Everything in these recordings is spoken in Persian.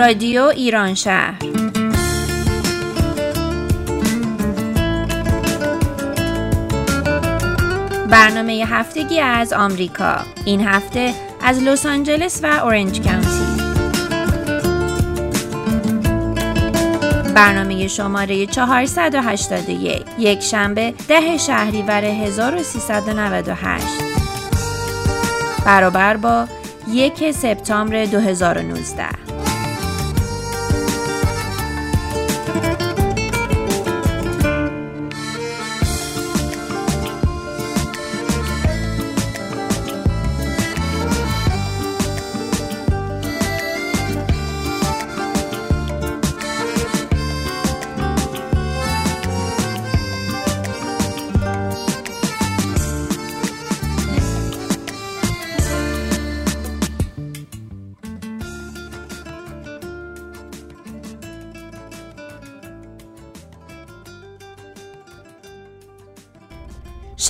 رادیو ایران شهر. برنامه هفتگی از آمریکا. این هفته از لس آنجلس و اورنج کانتی برنامه شماره 481 یک. شنبه ده شهریور 1398 برابر با یک سپتامبر 2019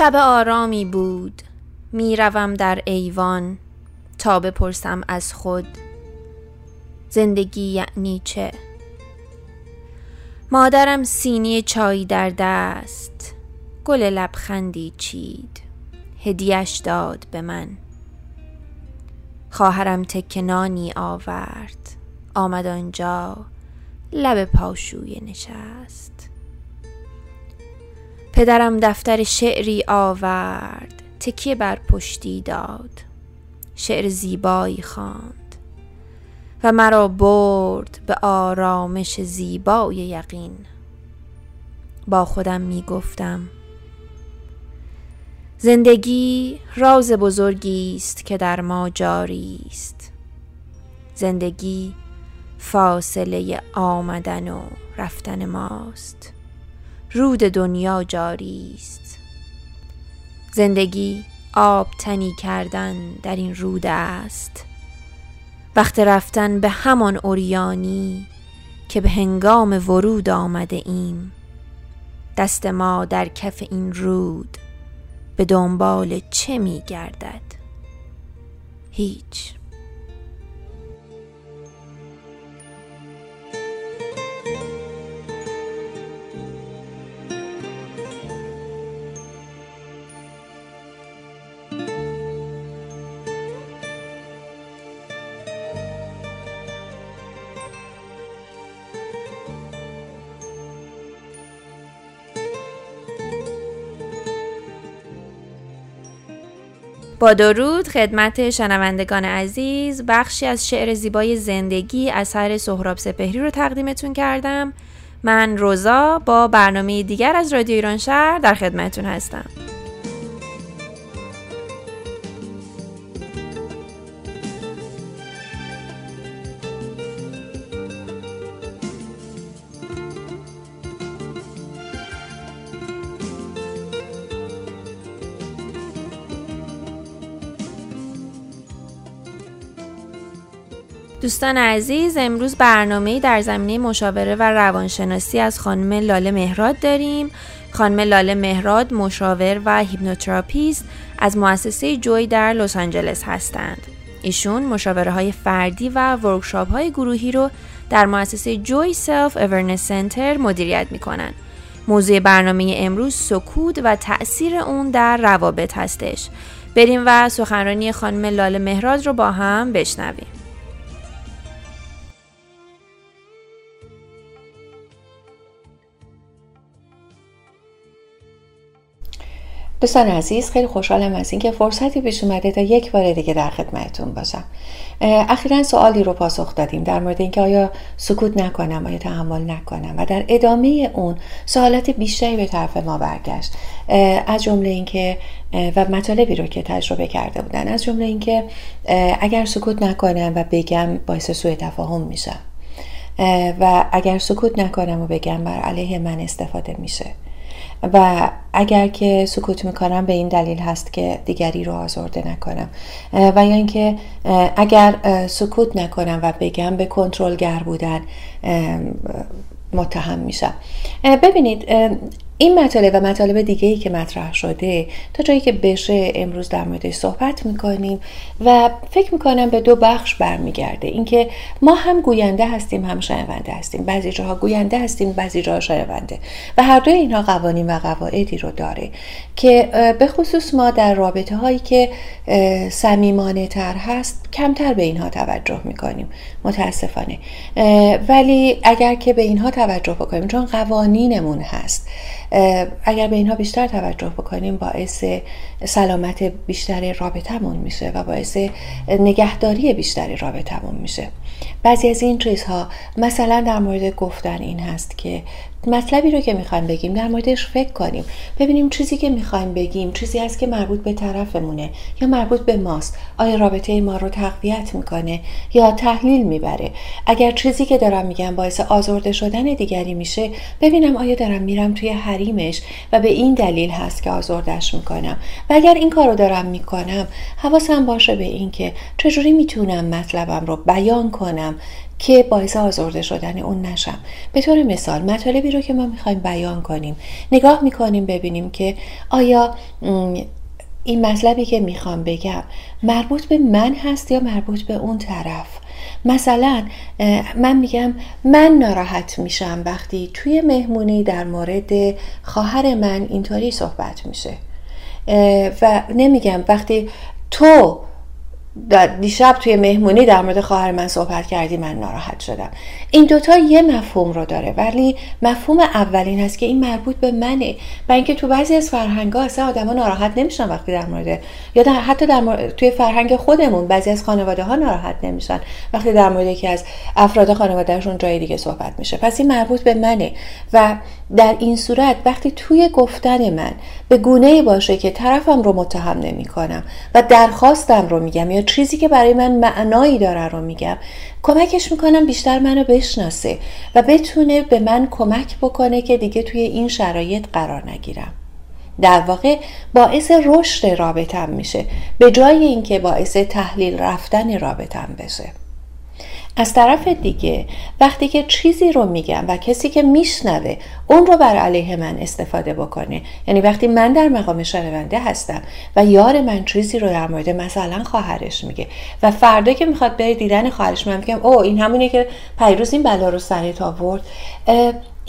شب آرامی بود. می‌روم در ایوان تا بپرسم از خود. زندگی یعنی چه؟ مادرم سینی چای در دست. گل لبخندی چید. هدیش داد به من. خواهرم تکنانی آورد. آمد آنجا. لب پاشوی نشست. پدرم دفتر شعری آورد تکیه بر پشتی داد. شعر زیبایی خواند و مرا برد به آرامش زیبای یقین. با خودم می گفتم زندگی راز بزرگی است که در ما جاری است. زندگی فاصله آمدن و رفتن ماست. رود دنیا جاری است. زندگی آب تنی کردن در این رود است. وقت رفتن به همان اوریانی که به هنگام ورود آمده ایم. دست ما در کف این رود به دنبال چه می گردد؟ هیچ. با درود خدمت شنوندگان عزیز بخشی از شعر زیبای زندگی اثر سهراب سپهری رو تقدیمتون کردم. من روزا با برنامه دیگر از رادیو ایران شهر در خدمتون هستم. دوستان عزیز امروز برنامه در زمینه مشاوره و روانشناسی از خانم لاله مهراد داریم خانم لاله مهراد مشاور و hypnotherapist از مؤسسه Joy در لس آنجلس هستند ایشون مشاوره های فردی و workshop های گروهی رو در مؤسسه Joy Self Awareness Center مدیریت می. موضوع برنامه امروز سکوت و تأثیر اون در روابط هستش. بریم و سخنرانی خانم لاله مهراد رو با هم بشنویم. دوستان عزیز خیلی خوشحالم از اینکه فرصتی پیش اومده تا یک بار دیگه در خدمتتون باشم. اخیرا سوالی رو پاسخ دادیم در مورد اینکه آیا سکوت نکنم آیا تحمل نکنم و در ادامه اون سوالات بیشتری به طرف ما برگشت. از جمله اینکه و مطالبی رو که تجربه کرده بودن از جمله اینکه اگر سکوت نکنم و بگم باعث سوء تفاهم میشم. و اگر سکوت نکنم و بگم بر علیه من استفاده میشه. و اگر که سکوت می‌کنم به این دلیل هست که دیگری رو آزرده نکنم. و یا اینکه اگر سکوت نکنم و بگم به کنترلگر بودن متهم میشم. ببینید این مطالب و مطالب دیگه ای که مطرح شده تا جایی که بشه امروز در موردش صحبت می‌کنیم و فکر می‌کنم به دو بخش برمیگرده. اینکه ما هم گوینده هستیم هم شنونده هستیم. بعضی جاها گوینده هستیم بعضی جاها شنونده. و هر دوی اینها قوانین و قواعدی رو داره که به خصوص ما در رابطه هایی که صمیمانه تر هست کمتر به اینها توجه می‌کنیم. متاسفانه. ولی اگر که به اینها توجه بکنیم چون قوانینمون هست. اگر به اینها بیشتر توجه بکنیم باعث سلامت بیشتر رابطمون میشه و باعث نگهداری بیشتری رابطمون میشه. بعضی از این چیزها مثلا در مورد گفتن این هست که مطلبی رو که می‌خوایم بگیم در موردش فکر کنیم. ببینیم چیزی که می‌خوایم بگیم چیزی هست که مربوط به طرفمونه یا مربوط به ماست. آیا رابطه ما رو تقویت می‌کنه یا تحلیل می‌بره؟ اگر چیزی که دارم میگم باعث آزرده شدن دیگری میشه ببینم آیا دارم میرم توی حریمش و به این دلیل هست که آزردش می‌کنم. و اگر این کار رو دارم می‌کنم حواسم باشه به اینکه چجوری می‌تونم مطلبم رو بیان کنم. که باعث آزرده شدن اون نشم. به طور مثال مطالبی رو که ما می‌خوایم بیان کنیم نگاه می‌کنیم ببینیم که آیا این مطلبی که می‌خوام بگم مربوط به من هست یا مربوط به اون طرف؟ مثلا من میگم من ناراحت میشم وقتی توی مهمونی در مورد خواهر من اینطوری صحبت میشه. و نمیگم وقتی تو دیشب توی مهمونی در مورد خواهر من صحبت کردی من ناراحت شدم. این دوتا یه مفهوم رو داره ولی مفهوم اولین هست که این مربوط به منه. و اینکه تو بعضی از فرهنگ ها اصلا آدما ناراحت نمیشن وقتی در مورد یا در حتی در مورد توی فرهنگ خودمون بعضی از خانواده ها ناراحت نمیشن وقتی در مورد یکی از افراد خانوادهشون جای دیگه صحبت میشه. پس این مربوط به منه. و در این صورت وقتی توی گفتن من به گونه باشه که طرفم رو متهم نمی کنم و درخواستم رو میگم یا چیزی که برای من معنایی داره رو میگم کمکش می‌کنم بیشتر منو بشناسه و بتونه به من کمک بکنه که دیگه توی این شرایط قرار نگیرم. در واقع باعث رشد رابطم میشه به جای اینکه باعث تحلیل رفتن رابطم بشه. از طرف دیگه وقتی که چیزی رو میگم و کسی که میشنوه اون رو بر علیه من استفاده بکنه. یعنی وقتی من در مقام شنونده هستم و یار من چیزی رو در مورد مثلا خواهرش میگه و فردا که می‌خواد بره دیدن خواهرش من میگم او این همونه که پیروز این بلا رو سرت آورد.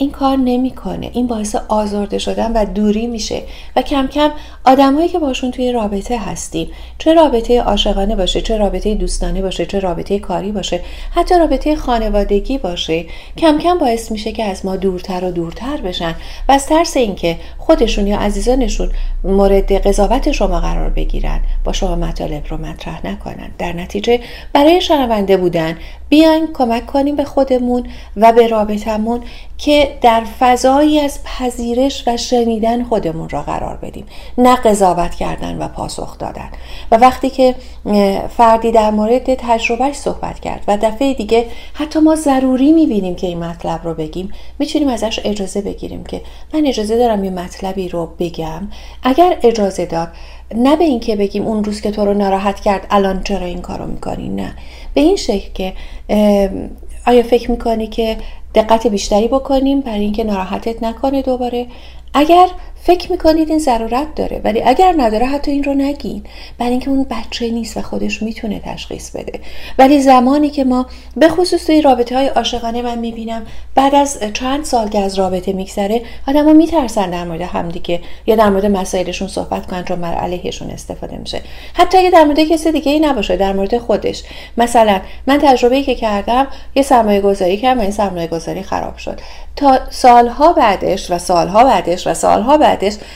این کار نمی‌کنه. این باعث آزرده شدن و دوری میشه. و کم کم آدمایی که باشون توی رابطه هستیم چه رابطه عاشقانه باشه چه رابطه دوستانه باشه چه رابطه کاری باشه حتی رابطه خانوادگی باشه کم کم باعث میشه که از ما دورتر و دورتر بشن. و از ترس اینکه خودشون یا عزیزانشون مورد قضاوت شما قرار بگیرن با شما مطالب رو مطرح نکنن. در نتیجه برای شنونده بودن بیاین کمک کنیم به خودمون و به رابطمون که در فضایی از پذیرش و شنیدن خودمون را قرار بدیم. نه قضاوت کردن و پاسخ دادن. و وقتی که فردی در مورد تجربهش صحبت کرد و دفعه دیگه حتی ما ضروری می‌بینیم که این مطلب رو بگیم می‌تونیم ازش اجازه بگیریم که من اجازه دارم یه مطلبی رو بگم. اگر اجازه داد نه به اینکه بگیم اون روز که تو رو ناراحت کرد الان چرا این کارو می‌کنی؟ نه. به این شکل که آیا فکر می‌کنی که دقت بیشتری بکنیم برای اینکه ناراحتت نکنه دوباره؟ اگر فکر می‌کنید این ضرورت داره ولی اگر نداره حتی این رو نگین. برای اینکه اون بچه نیست و خودش می‌تونه تشخیص بده. ولی زمانی که ما به خصوص توی رابطه های عاشقانه من می‌بینم بعد از چند سال که از رابطه میگذره آدما میترسن در مورد همدیگه یا در مورد مسائلشون صحبت کنن چون بر علیهشون استفاده میشه. حتی اگه در مورد کسی دیگه ای نباشه در مورد خودش. مثلا من تجربه که کردم یه سرمایه گذاری کردم و این سرمایه گذاری خراب شد. تا سالها بعدش و سالها بعدش و سالها بعدش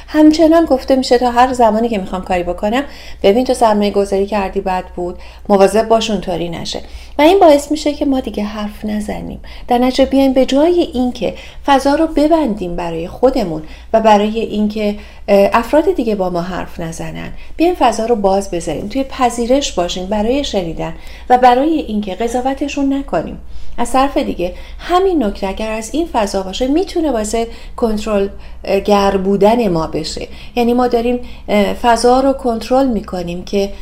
همچنان گفته میشه تا هر زمانی که می‌خوام کاری بکنم ببین تو سرمایه گذاری کردی بد بود مواظب باش اونطوری نشه. و این باعث میشه که ما دیگه حرف نزنیم. در نتیجه بیایم به جای اینکه فضا رو ببندیم برای خودمون و برای اینکه افراد دیگه با ما حرف نزنن. بیایم فضا رو باز بذاریم توی پذیرش باشیم برای شنیدن و برای اینکه قضاوتشون نکنیم. از طرف دیگه همین نکته اگر از این فضا باشه می‌تونه واسه کنترل گر بودن ما بشه. یعنی ما داریم فضا رو کنترل می‌کنیم که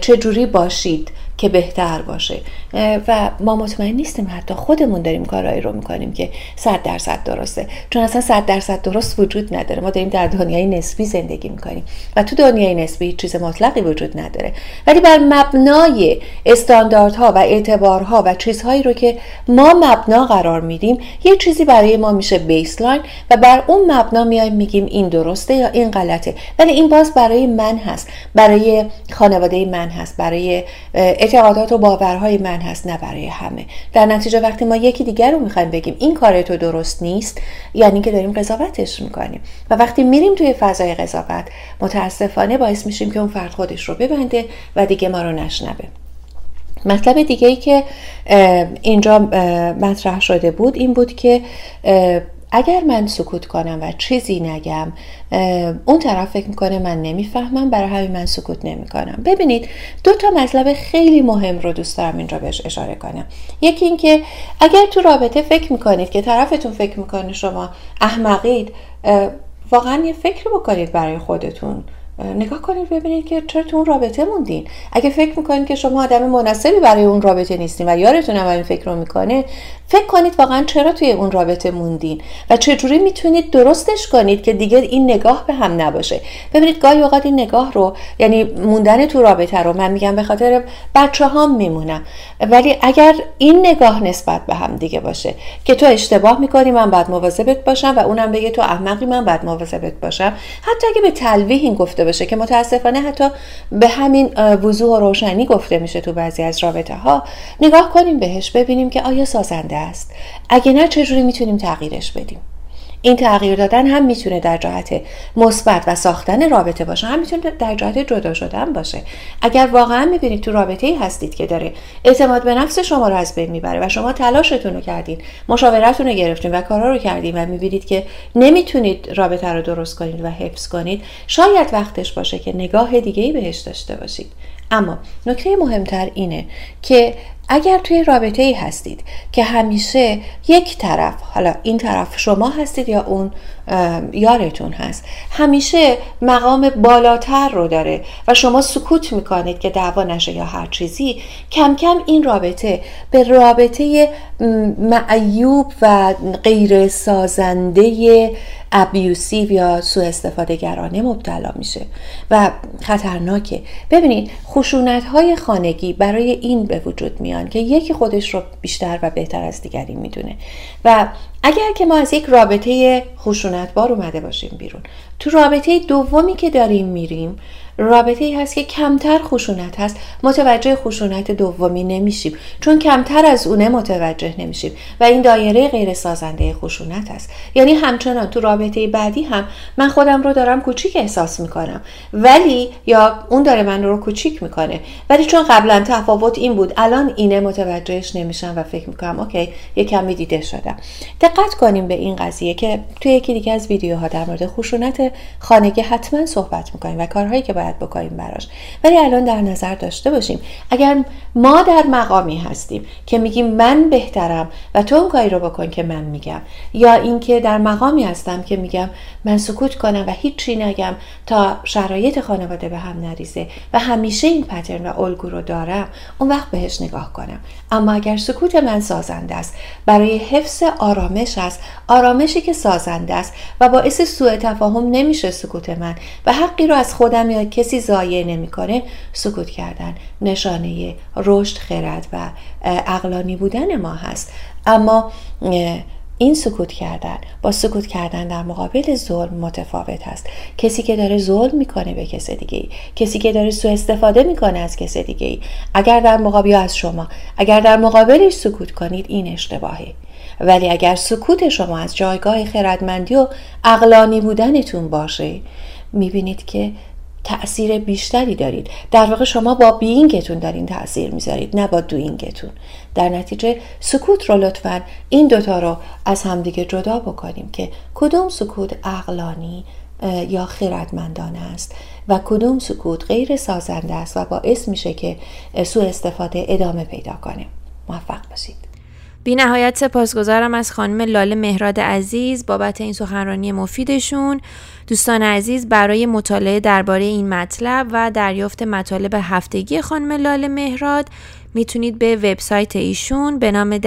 چه جوری باشید. که بهتر باشه. و ما مطمئن نیستیم حتی خودمون داریم کارهایی رو می‌کنیم که صد درصد درسته. چون اصلا صد درصد درست وجود نداره. ما داریم در دنیای نسبی زندگی می‌کنیم. و تو دنیای نسبی چیز مطلقی وجود نداره. ولی بر مبنای استانداردها و اعتبارها و چیزهایی رو که ما مبنا قرار میدیم یه چیزی برای ما میشه بیسلاین و بر اون مبنا میایم میگیم این درسته یا این غلطه. ولی این باز برای من هست. برای خانواده من هست. برای اعتقادات و باورهای من هست نه برای همه. در نتیجه وقتی ما یکی دیگر رو می‌خوایم بگیم این کار تو درست نیست یعنی که داریم قضاوتش می‌کنیم. و وقتی میریم توی فضای قضاوت متاسفانه باعث میشیم که اون فرد خودش رو ببنده و دیگه ما رو نشنوه. مطلب دیگه ای که اینجا مطرح شده بود این بود که اگر من سکوت کنم و چیزی نگم اون طرف فکر می‌کنه من نمی‌فهمم برای همین من سکوت نمی‌کنم. ببینید دو تا مطلب خیلی مهم رو دوست دارم اینجا بهش اشاره کنم. یکی اینکه اگر تو رابطه فکر می‌کنید که طرفتون فکر می‌کنه شما احمقید واقعا یه فکر بکنید برای خودتون. نگاه کنید ببینید که چرا تو اون رابطه موندین. اگه فکر می‌کنید که شما آدم مناسبی برای اون رابطه نیستین و یارتون هم این فکر رو می‌کنه فکر کنید واقعا چرا توی اون رابطه موندین و چجوری می‌تونید درستش کنید که دیگه این نگاه به هم نباشه. ببینید گاهی اوقات این نگاه رو یعنی موندن تو رابطه رو من میگم به خاطر بچه هم میمونم. ولی اگر این نگاه نسبت به هم دیگه باشه که تو اشتباه می‌کنی من بعد مواظبت باشم و اونم بگه تو احمقی من بعد مواظبت باشم. حتی اگه به تلویح این گفته باشه که متاسفانه حتی به همین وضوح و روشنی گفته میشه تو بعضی از رابطه ها نگاه کنیم بهش ببینیم که آیا سازنده است. اگه نه چجوری می‌تونیم تغییرش بدیم؟ این تغییر دادن هم می‌تونه در جهت مثبت و ساختن رابطه باشه هم می‌تونه در جهت جدا شدن باشه. اگر واقعا می‌بینید تو رابطه ای هستید که داره اعتماد به نفس شما رو از بین می‌بره و شما تلاشتون رو کردین مشاورتون رو گرفتین و کارا رو کردین و می‌بینید که نمی‌تونید رابطه رو درست کنید و حفظ کنید شاید وقتش باشه که نگاه دیگه ای بهش داشته باشید. اما نکته مهمتر اینه که اگر توی رابطه ای هستید که همیشه یک طرف حالا این طرف شما هستید یا اون یارتون هست همیشه مقام بالاتر رو داره و شما سکوت می‌کنید که دعوا نشه یا هر چیزی کم کم این رابطه به رابطه معیوب و غیر سازنده ابیوسیو یا سو استفاده گرانه مبتلا میشه و خطرناکه. ببینید خشونت های خانگی برای این به وجود میان که یکی خودش رو بیشتر و بهتر از دیگری می‌دونه. و اگر که ما از یک رابطه خشونتبار اومده باشیم بیرون تو رابطه دومی که داریم میریم رابطه ای هست که کمتر خشونت هست. متوجه خشونت دومی نمیشیم. چون کمتر از اونه متوجه نمیشیم. و این دایره غیر سازنده خشونت هست. یعنی همچنان تو رابطه بعدی هم من خودم رو دارم کوچیک احساس می‌کنم. ولی یا اون داره من رو کوچیک می‌کنه. ولی چون قبلا تفاوت این بود الان اینه متوجهش نمیشم و فکر می‌کنم اوکی یه کمی دیده شدم. دقت کنیم به این قضیه که توی یکی دیگه از ویدیوها در مورد خشونت خانگی حتما صحبت می‌کنیم و کارهایی که باید بکنیم براش. ولی الان در نظر داشته باشیم. اگر ما در مقامی هستیم که میگیم من بهترم و تو اون کاری رو بکن که من میگم یا اینکه در مقامی هستم که میگم من سکوت کنم و هیچی نگم تا شرایط خانواده به هم نریزه و همیشه این پترن و الگو رو دارم اون وقت بهش نگاه کنم. اما اگر سکوت من سازنده است برای حفظ آرامش است آرامشی که سازنده است و باعث سوء تفاهم نمیشه سکوت من و حقی رو از خودم یا کسی ضایع نمی‌کنه سکوت کردن. نشانه رشد خرد و اقلانی بودن ما هست. اما این سکوت کردن با سکوت کردن در مقابل ظلم متفاوت هست. کسی که داره ظلم می‌کنه به کس دیگه ای کسی که داره سوء استفاده می‌کنه از کس دیگه ای اگر در مقابل از شما. اگر در مقابلش سکوت کنید این اشتباهه. ولی اگر سکوت شما از جایگاه خردمندی و اقلانی بودنتون باشه می‌بینید که تاثیر بیشتری دارید. در واقع شما با بینگتون دارین تاثیر می‌ذارید نه با دوینگتون. در نتیجه سکوت رو لطفا این دوتا رو از همدیگه جدا بکنیم که کدوم سکوت اقلانی یا خیردمندانه است و کدوم سکوت غیر سازنده است و باعث میشه که سوء استفاده ادامه پیدا کنه. موفق باشید. بی نهایت سپاسگزارم از خانم لاله مهراد عزیز بابت این سخنرانی مفیدشون. دوستان عزیز برای مطالعه درباره این مطلب و دریافت مطالب هفتگی خانم لاله مهراد می‌تونید به وبسایت ایشون به نام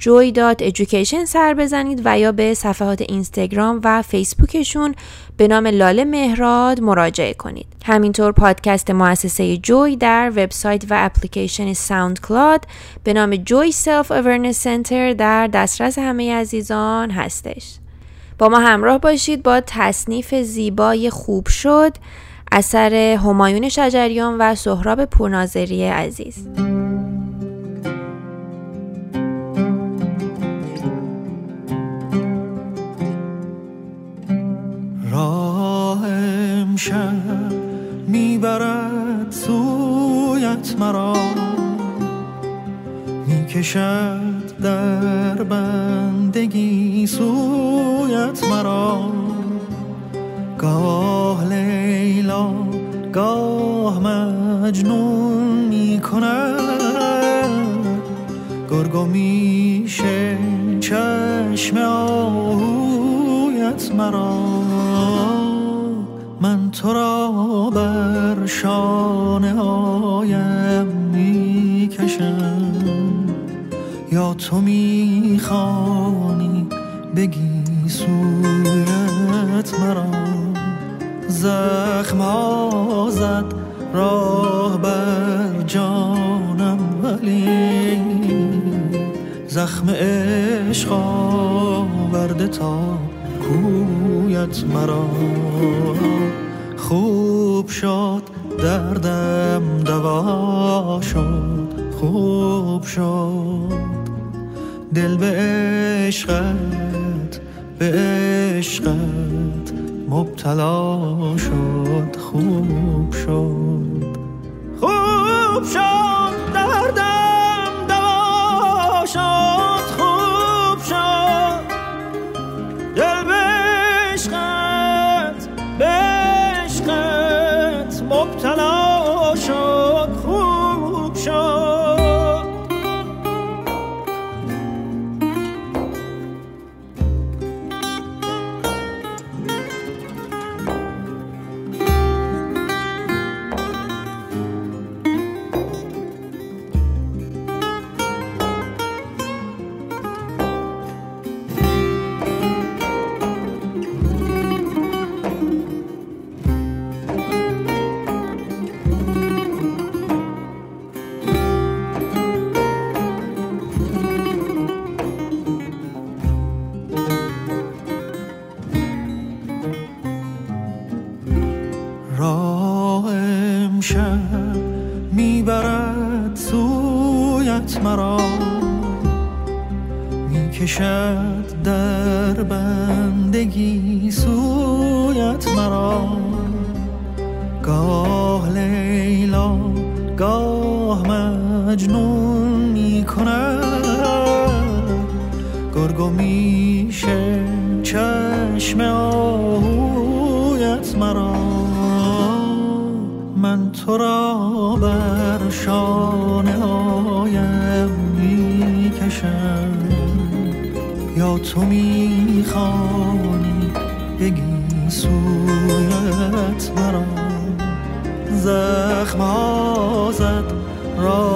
www.joy.education سر بزنید و یا به صفحات اینستاگرام و فیسبوکشون به نام لاله مهراد مراجعه کنید. همینطور پادکست مؤسسه Joy در وبسایت و اپلیکیشن SoundCloud به نام Joy Self Awareness Center در دسترس همه عزیزان هستش. با ما همراه باشید با تصنیف زیبای خوب شد اثر همایون شجریان و سهراب پورناظری عزیز مرا می‌کشد. زخم عشق آورده تا کویت مرا. خوب شد دردم دوا شد خوب شد. دل به عشقت به عشقت مبتلا شد. گرگو میشه چشم آهویت مرا. من تو را بر شانه هایم می‌کشم. یا تو می‌خوانی بگی سویت مرا. زخم زد راه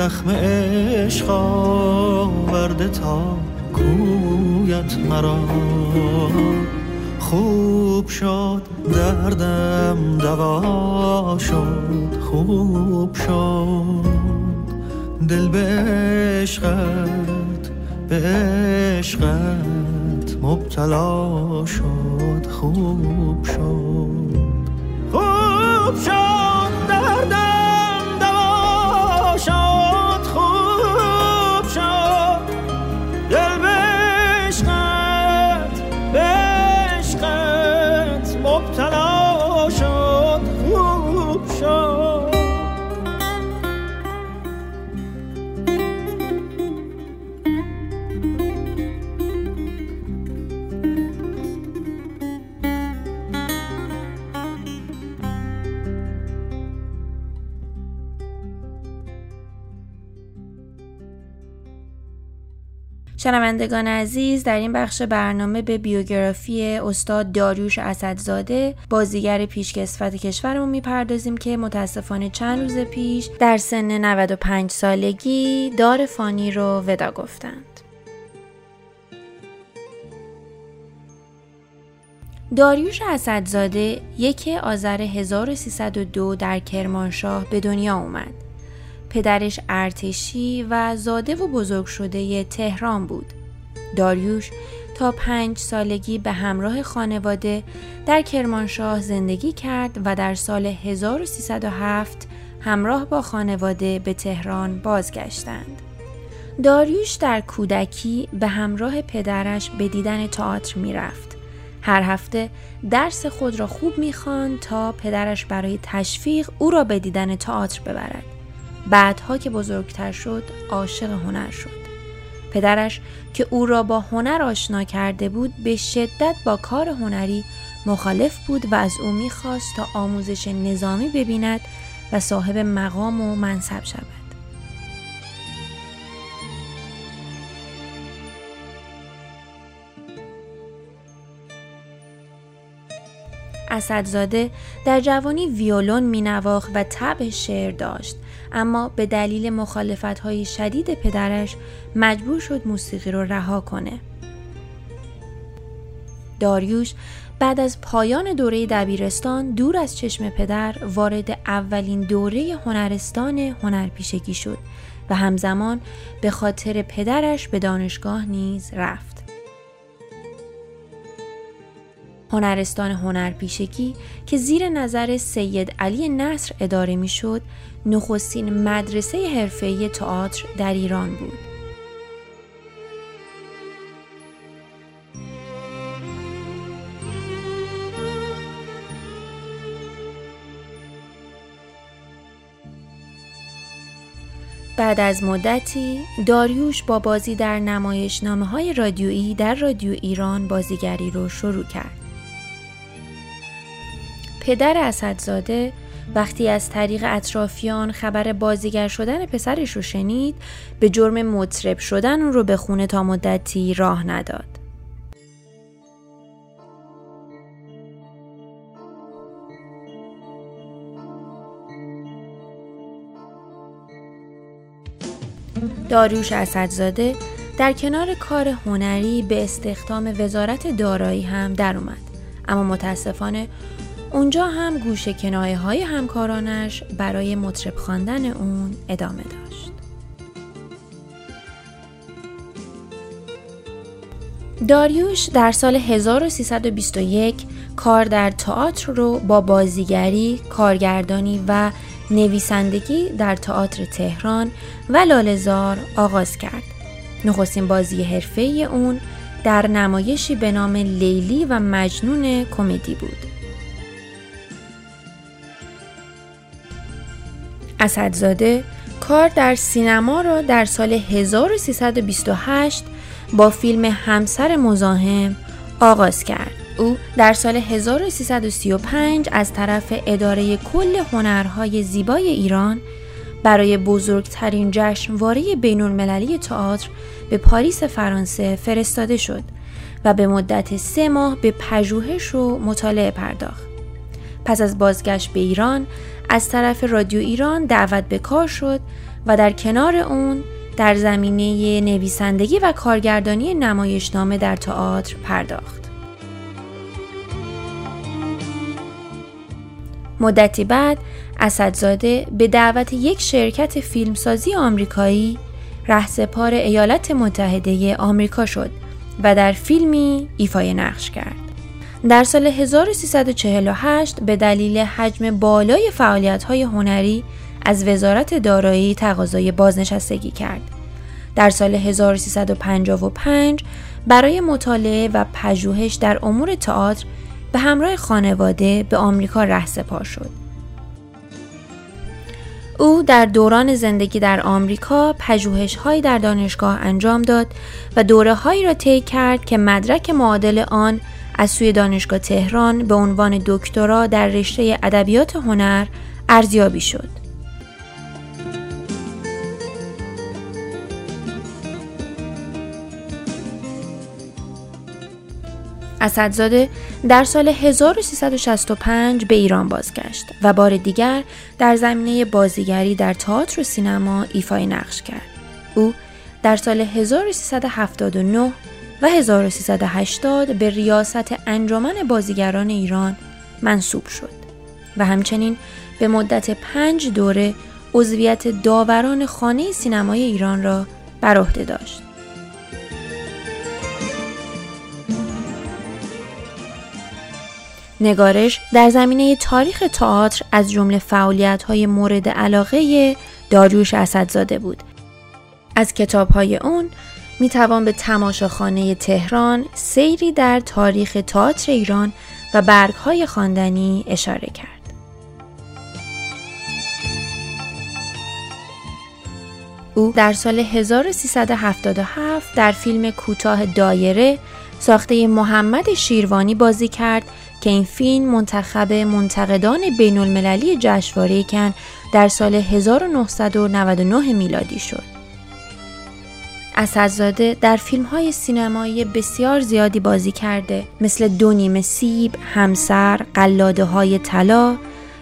زخم عشق آورده تا کویت مرا. خوب شد دردم دوا شد. خوب شد دل به عشقت به عشقت مبتلا شد. خوب شد. خوب شد. شنوندگان عزیز در این بخش برنامه به بیوگرافی استاد داریوش اسدزاده بازیگر پیشکسوت کشورمون می‌پردازیم که متاسفانه چند روز پیش در سن 95 سالگی دار فانی رو ودا گفتند داریوش اسدزاده یک آذر 1302 در کرمانشاه به دنیا اومد. پدرش ارتشی و زاده و بزرگ شده تهران بود. داریوش تا پنج سالگی به همراه خانواده در کرمانشاه زندگی کرد و در سال 1307 همراه با خانواده به تهران بازگشتند. داریوش در کودکی به همراه پدرش به دیدن تئاتر می‌رفت. هر هفته درس خود را خوب می‌خوان تا پدرش برای تشویق او را به دیدن تئاتر ببرد. بعدها که بزرگتر شد عاشق هنر شد. پدرش که او را با هنر آشنا کرده بود به شدت با کار هنری مخالف بود و از او می‌خواست تا آموزش نظامی ببیند و صاحب مقام و منصب شود. اسدزاده در جوانی ویولون مینواخت و طبع شعر داشت اما به دلیل مخالفت شدید پدرش مجبور شد موسیقی رو رها کنه. داریوش بعد از پایان دوره دبیرستان دور از چشم پدر وارد اولین دوره هنرستان هنرپیشگی شد و همزمان به خاطر پدرش به دانشگاه نیز رفت. هنرستان هنرپیشگی که زیر نظر سید علی نصر اداره می‌شد نخستین مدرسه حرفه‌ای تئاتر در ایران بود. بعد از مدتی داریوش با بازی در نمایشنامه های رادیویی در رادیو ایران بازیگری رو شروع کرد. پدر اسدزاده وقتی از طریق اطرافیان خبر بازیگر شدن پسرش رو شنید به جرم مطرب شدن اون رو به خونه تا مدتی راه نداد. داریوش اسدزاده در کنار کار هنری به استخدام وزارت دارایی هم در اومد اما متاسفانه اونجا هم گوش کنایه های همکارانش برای مطرب خواندن اون ادامه داشت. داریوش در سال 1321 کار در تئاتر رو با بازیگری، کارگردانی و نویسندگی در تئاتر تهران و لالزار آغاز کرد. نخستین بازی حرفه اون در نمایشی به نام لیلی و مجنون کمدی بود. اسدزاده کار در سینما را در سال 1328 با فیلم همسر مزاحم آغاز کرد. او در سال 1335 از طرف اداره کل هنرهای زیبای ایران برای بزرگترین جشنواره بین المللی تئاتر به پاریس فرانسه فرستاده شد و به مدت سه ماه به پژوهش و مطالعه پرداخت. پس از بازگشت به ایران از طرف رادیو ایران دعوت به کار شد و در کنار اون در زمینه نویسندگی و کارگردانی نمایشنامه در تئاتر پرداخت. مدتی بعد اسدزاده به دعوت یک شرکت فیلمسازی آمریکایی رهسپار ایالات متحده آمریکا شد و در فیلمی ایفای نقش کرد. در سال 1348 به دلیل حجم بالای های هنری از وزارت دارایی تقاضای بازنشستگی کرد. در سال 1355 برای مطالعه و پژوهش در امور تئاتر به همراه خانواده به آمریکا رهسپار شد. او در دوران زندگی در آمریکا پژوهش هایی در دانشگاه انجام داد و دوره هایی را طی کرد که مدرک معادل آن از سوی دانشگاه تهران به عنوان دکترا در رشته ادبیات هنر ارزیابی شد. اسدزاده در سال 1365 به ایران بازگشت و بار دیگر در زمینه بازیگری در تئاتر و سینما ایفای نقش کرد. او در سال 1379 و 1380 به ریاست انجمن بازیگران ایران منصوب شد و همچنین به مدت پنج دوره عضویت داوران خانه سینمای ایران را بر عهده داشت. نگارش در زمینه تاریخ تئاتر از جمله فعالیت‌های مورد علاقه داریوش اسدزاده بود. از کتاب‌های اون می توان به تماشاخانه تهران سیری در تاریخ تئاتر ایران و برگ‌های خواندنی اشاره کرد. او در سال 1377 در فیلم کوتاه دایره ساخته محمد شیروانی بازی کرد که این فیلم منتخب منتقدان بین المللی جشنواره کن در سال 1999 میلادی شد. اسدزاده در فیلم های سینمایی بسیار زیادی بازی کرده مثل دو نیمه سیب، همسر، قلاده های طلا،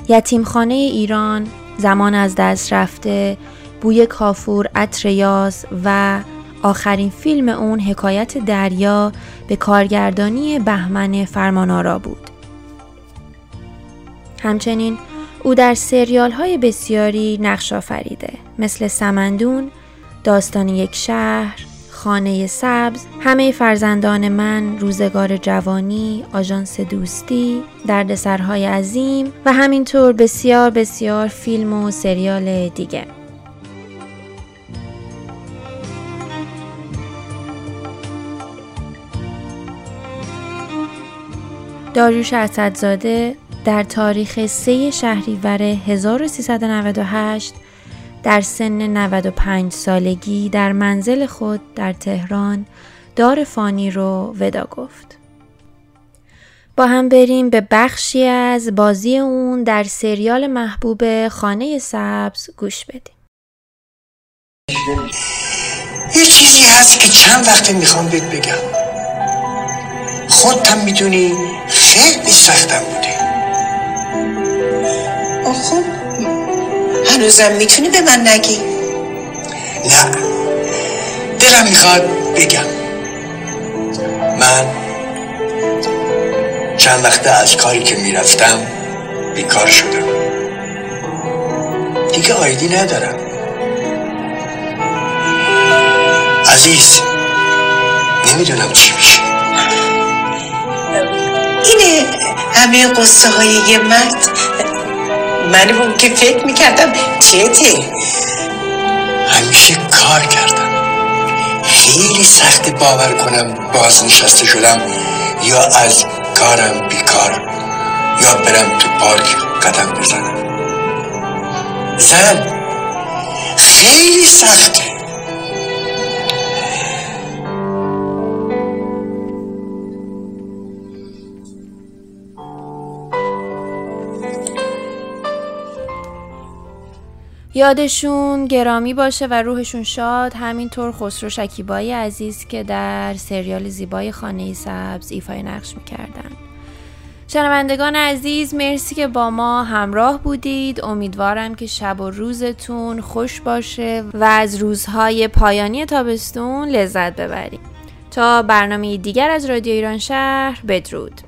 یتیمخانه ایران، زمان از دست رفته، بوی کافور، اتریاس و آخرین فیلم اون حکایت دریا به کارگردانی بهمن فرمانارا بود. همچنین او در سریال های بسیاری نقش آفریده مثل سمندون، داستان یک شهر، خانه سبز، همه فرزندان من، روزگار جوانی، آژانس دوستی، دردسرهای عظیم و همینطور بسیار بسیار فیلم و سریال دیگه. داریوش اسدزاده در تاریخ 3 شهریور 1398 در سن 95 سالگی در منزل خود در تهران دار فانی رو ودا گفت. با هم بریم به بخشی از بازی اون در سریال محبوب خانه سبز گوش بدیم. یه چیزی هست که چند وقته می‌خوام بهت بگم خودتم می‌دونی خیلی سختم بوده آخه هنوزم می‌تونی به من نگی؟ نه. دلم می‌خواد بگم. من چند وقته از کاری که می‌رفتم بیکار شدم. دیگه آیدی ندارم. عزیز نمی‌دونم چی میشه. اینه همه قصه های یه مرد. من اون که فکر می‌کردم چته همیشه کار کردم. خیلی سخت باور کنم بازنشسته شدم یا از کارم بیکار یا برم تو پارک قدم بزنم. زن خیلی سخته. یادشون گرامی باشه و روحشون شاد همینطور خسرو شکیبایی عزیز که در سریال زیبای خانه سبز ایفای نقش می‌کردن. شنوندگان عزیز مرسی که با ما همراه بودید. امیدوارم که شب و روزتون خوش باشه و از روزهای پایانی تابستون لذت ببرید. تا برنامه دیگر از رادیو ایران شهر بدرود.